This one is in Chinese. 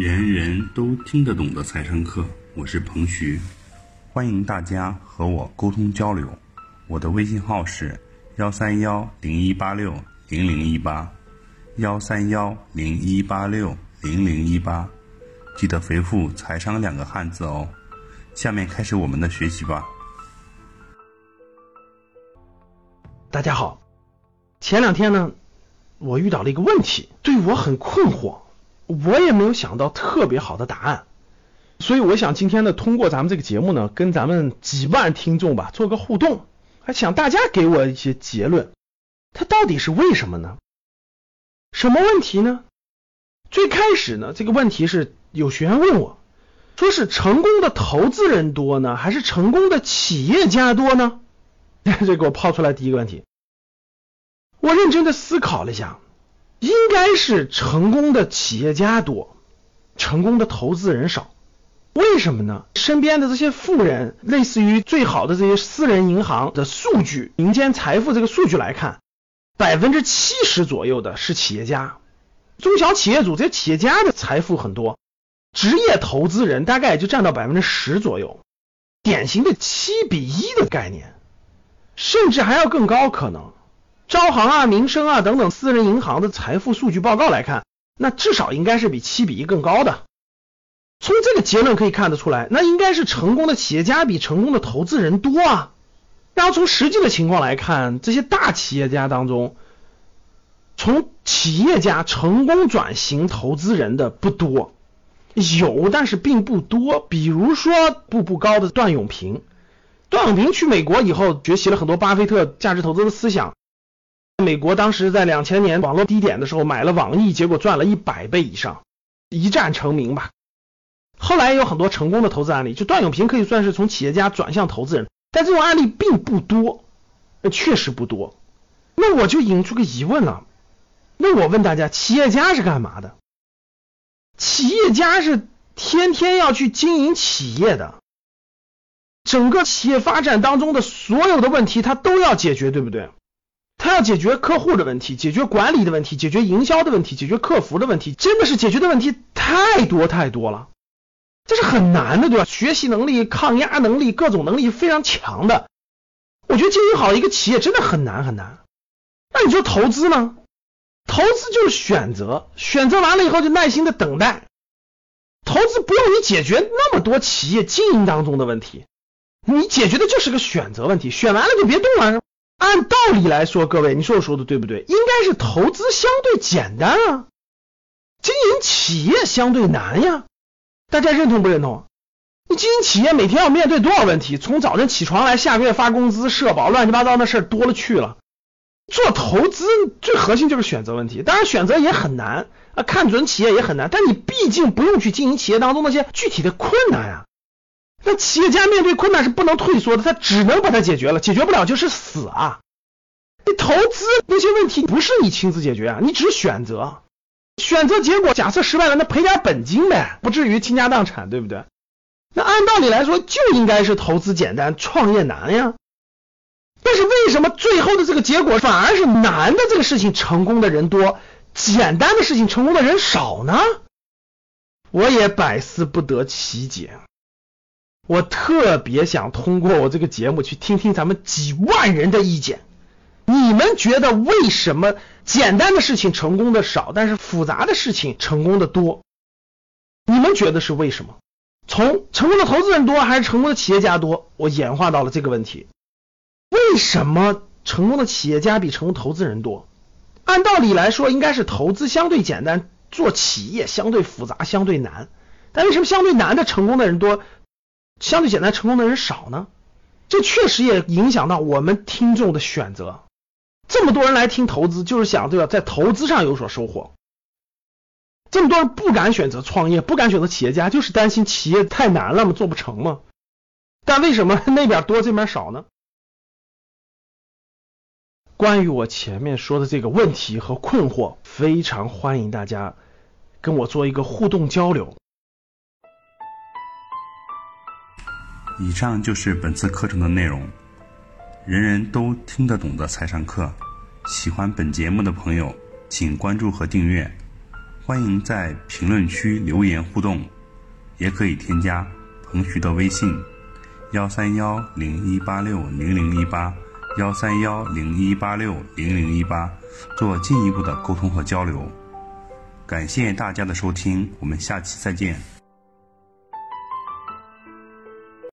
人人都听得懂的财商课，我是彭徐，欢迎大家和我沟通交流。我的微信号是幺三幺零一八六零零一八，幺三幺零一八六零零一八，记得回复“财商”两个汉字哦。下面开始我们的学习吧。大家好，前两天呢，我遇到了一个问题，对我很困惑，我也没有想到特别好的答案，所以我想今天呢，通过咱们这个节目呢，跟咱们几万听众吧做个互动，还想大家给我一些结论，它到底是为什么呢？什么问题呢？最开始呢，这个问题是有学员问我，说是成功的投资人多呢，还是成功的企业家多呢？这给我抛出来第一个问题，我认真的思考了一下，应该是成功的企业家多，成功的投资人少。为什么呢？身边的这些富人，类似于最好的这些私人银行的数据，民间财富这个数据来看，百分之七十左右的是企业家，中小企业主这些企业家的财富很多，职业投资人大概也就占到百分之十左右，典型的七比一的概念。甚至还要更高可能，招行啊、民生啊等等私人银行的财富数据报告来看，那至少应该是比七比一更高的。从这个结论可以看得出来，那应该是成功的企业家比成功的投资人多啊。然后从实际的情况来看，这些大企业家当中，从企业家成功转型投资人的不多，有但是并不多。比如说步步高的段永平。段永平去美国以后，学习了很多巴菲特价值投资的思想。美国当时在两千年网络低点的时候买了网易，结果赚了一百倍以上，一战成名吧。后来有很多成功的投资案例，就段永平可以算是从企业家转向投资人，但这种案例并不多，确实不多。那我就引出个疑问了，那我问大家，企业家是干嘛的？企业家是天天要去经营企业的。整个企业发展当中的所有的问题，他都要解决，对不对？他要解决客户的问题，解决管理的问题，解决营销的问题，解决客服的问题，真的是解决的问题太多太多了，这是很难的，对吧？学习能力、抗压能力、各种能力非常强的，我觉得经营好一个企业真的很难很难。那你说投资呢？投资就是选择，选择完了以后就耐心的等待。投资不用你解决那么多企业经营当中的问题。你解决的就是个选择问题，选完了就别动了。按道理来说，各位，你说我说的对不对？应该是投资相对简单啊，经营企业相对难呀。大家认同不认同？你经营企业每天要面对多少问题？从早晨起床来，下个月发工资、社保，乱七八糟的事多了去了。做投资最核心就是选择问题，当然选择也很难啊，看准企业也很难。但你毕竟不用去经营企业当中那些具体的困难呀。那企业家面对困难是不能退缩的，他只能把它解决了，解决不了就是死啊！你投资那些问题不是你亲自解决啊，你只选择，选择结果假设失败了，那赔点本金呗，不至于倾家荡产，对不对？那按道理来说就应该是投资简单，创业难呀。但是为什么最后的这个结果反而是难的这个事情成功的人多，简单的事情成功的人少呢？我也百思不得其解。我特别想通过我这个节目去听听咱们几万人的意见。你们觉得为什么简单的事情成功的少，但是复杂的事情成功的多？你们觉得是为什么？从成功的投资人多还是成功的企业家多？我演化到了这个问题：为什么成功的企业家比成功投资人多？按道理来说，应该是投资相对简单，做企业相对复杂、相对难。但为什么相对难的成功的人多？相对简单成功的人少呢，这确实也影响到我们听众的选择。这么多人来听投资，就是想对吧，在投资上有所收获。这么多人不敢选择创业，不敢选择企业家，就是担心企业太难了嘛，做不成嘛。但为什么 那边多，这边少呢？关于我前面说的这个问题和困惑，非常欢迎大家跟我做一个互动交流。以上就是本次课程的内容，人人都听得懂的财商课。喜欢本节目的朋友，请关注和订阅。欢迎在评论区留言互动，也可以添加彭徐的微信：幺三幺零一八六零零一八幺三幺零一八六零零一八，做进一步的沟通和交流。感谢大家的收听，我们下期再见。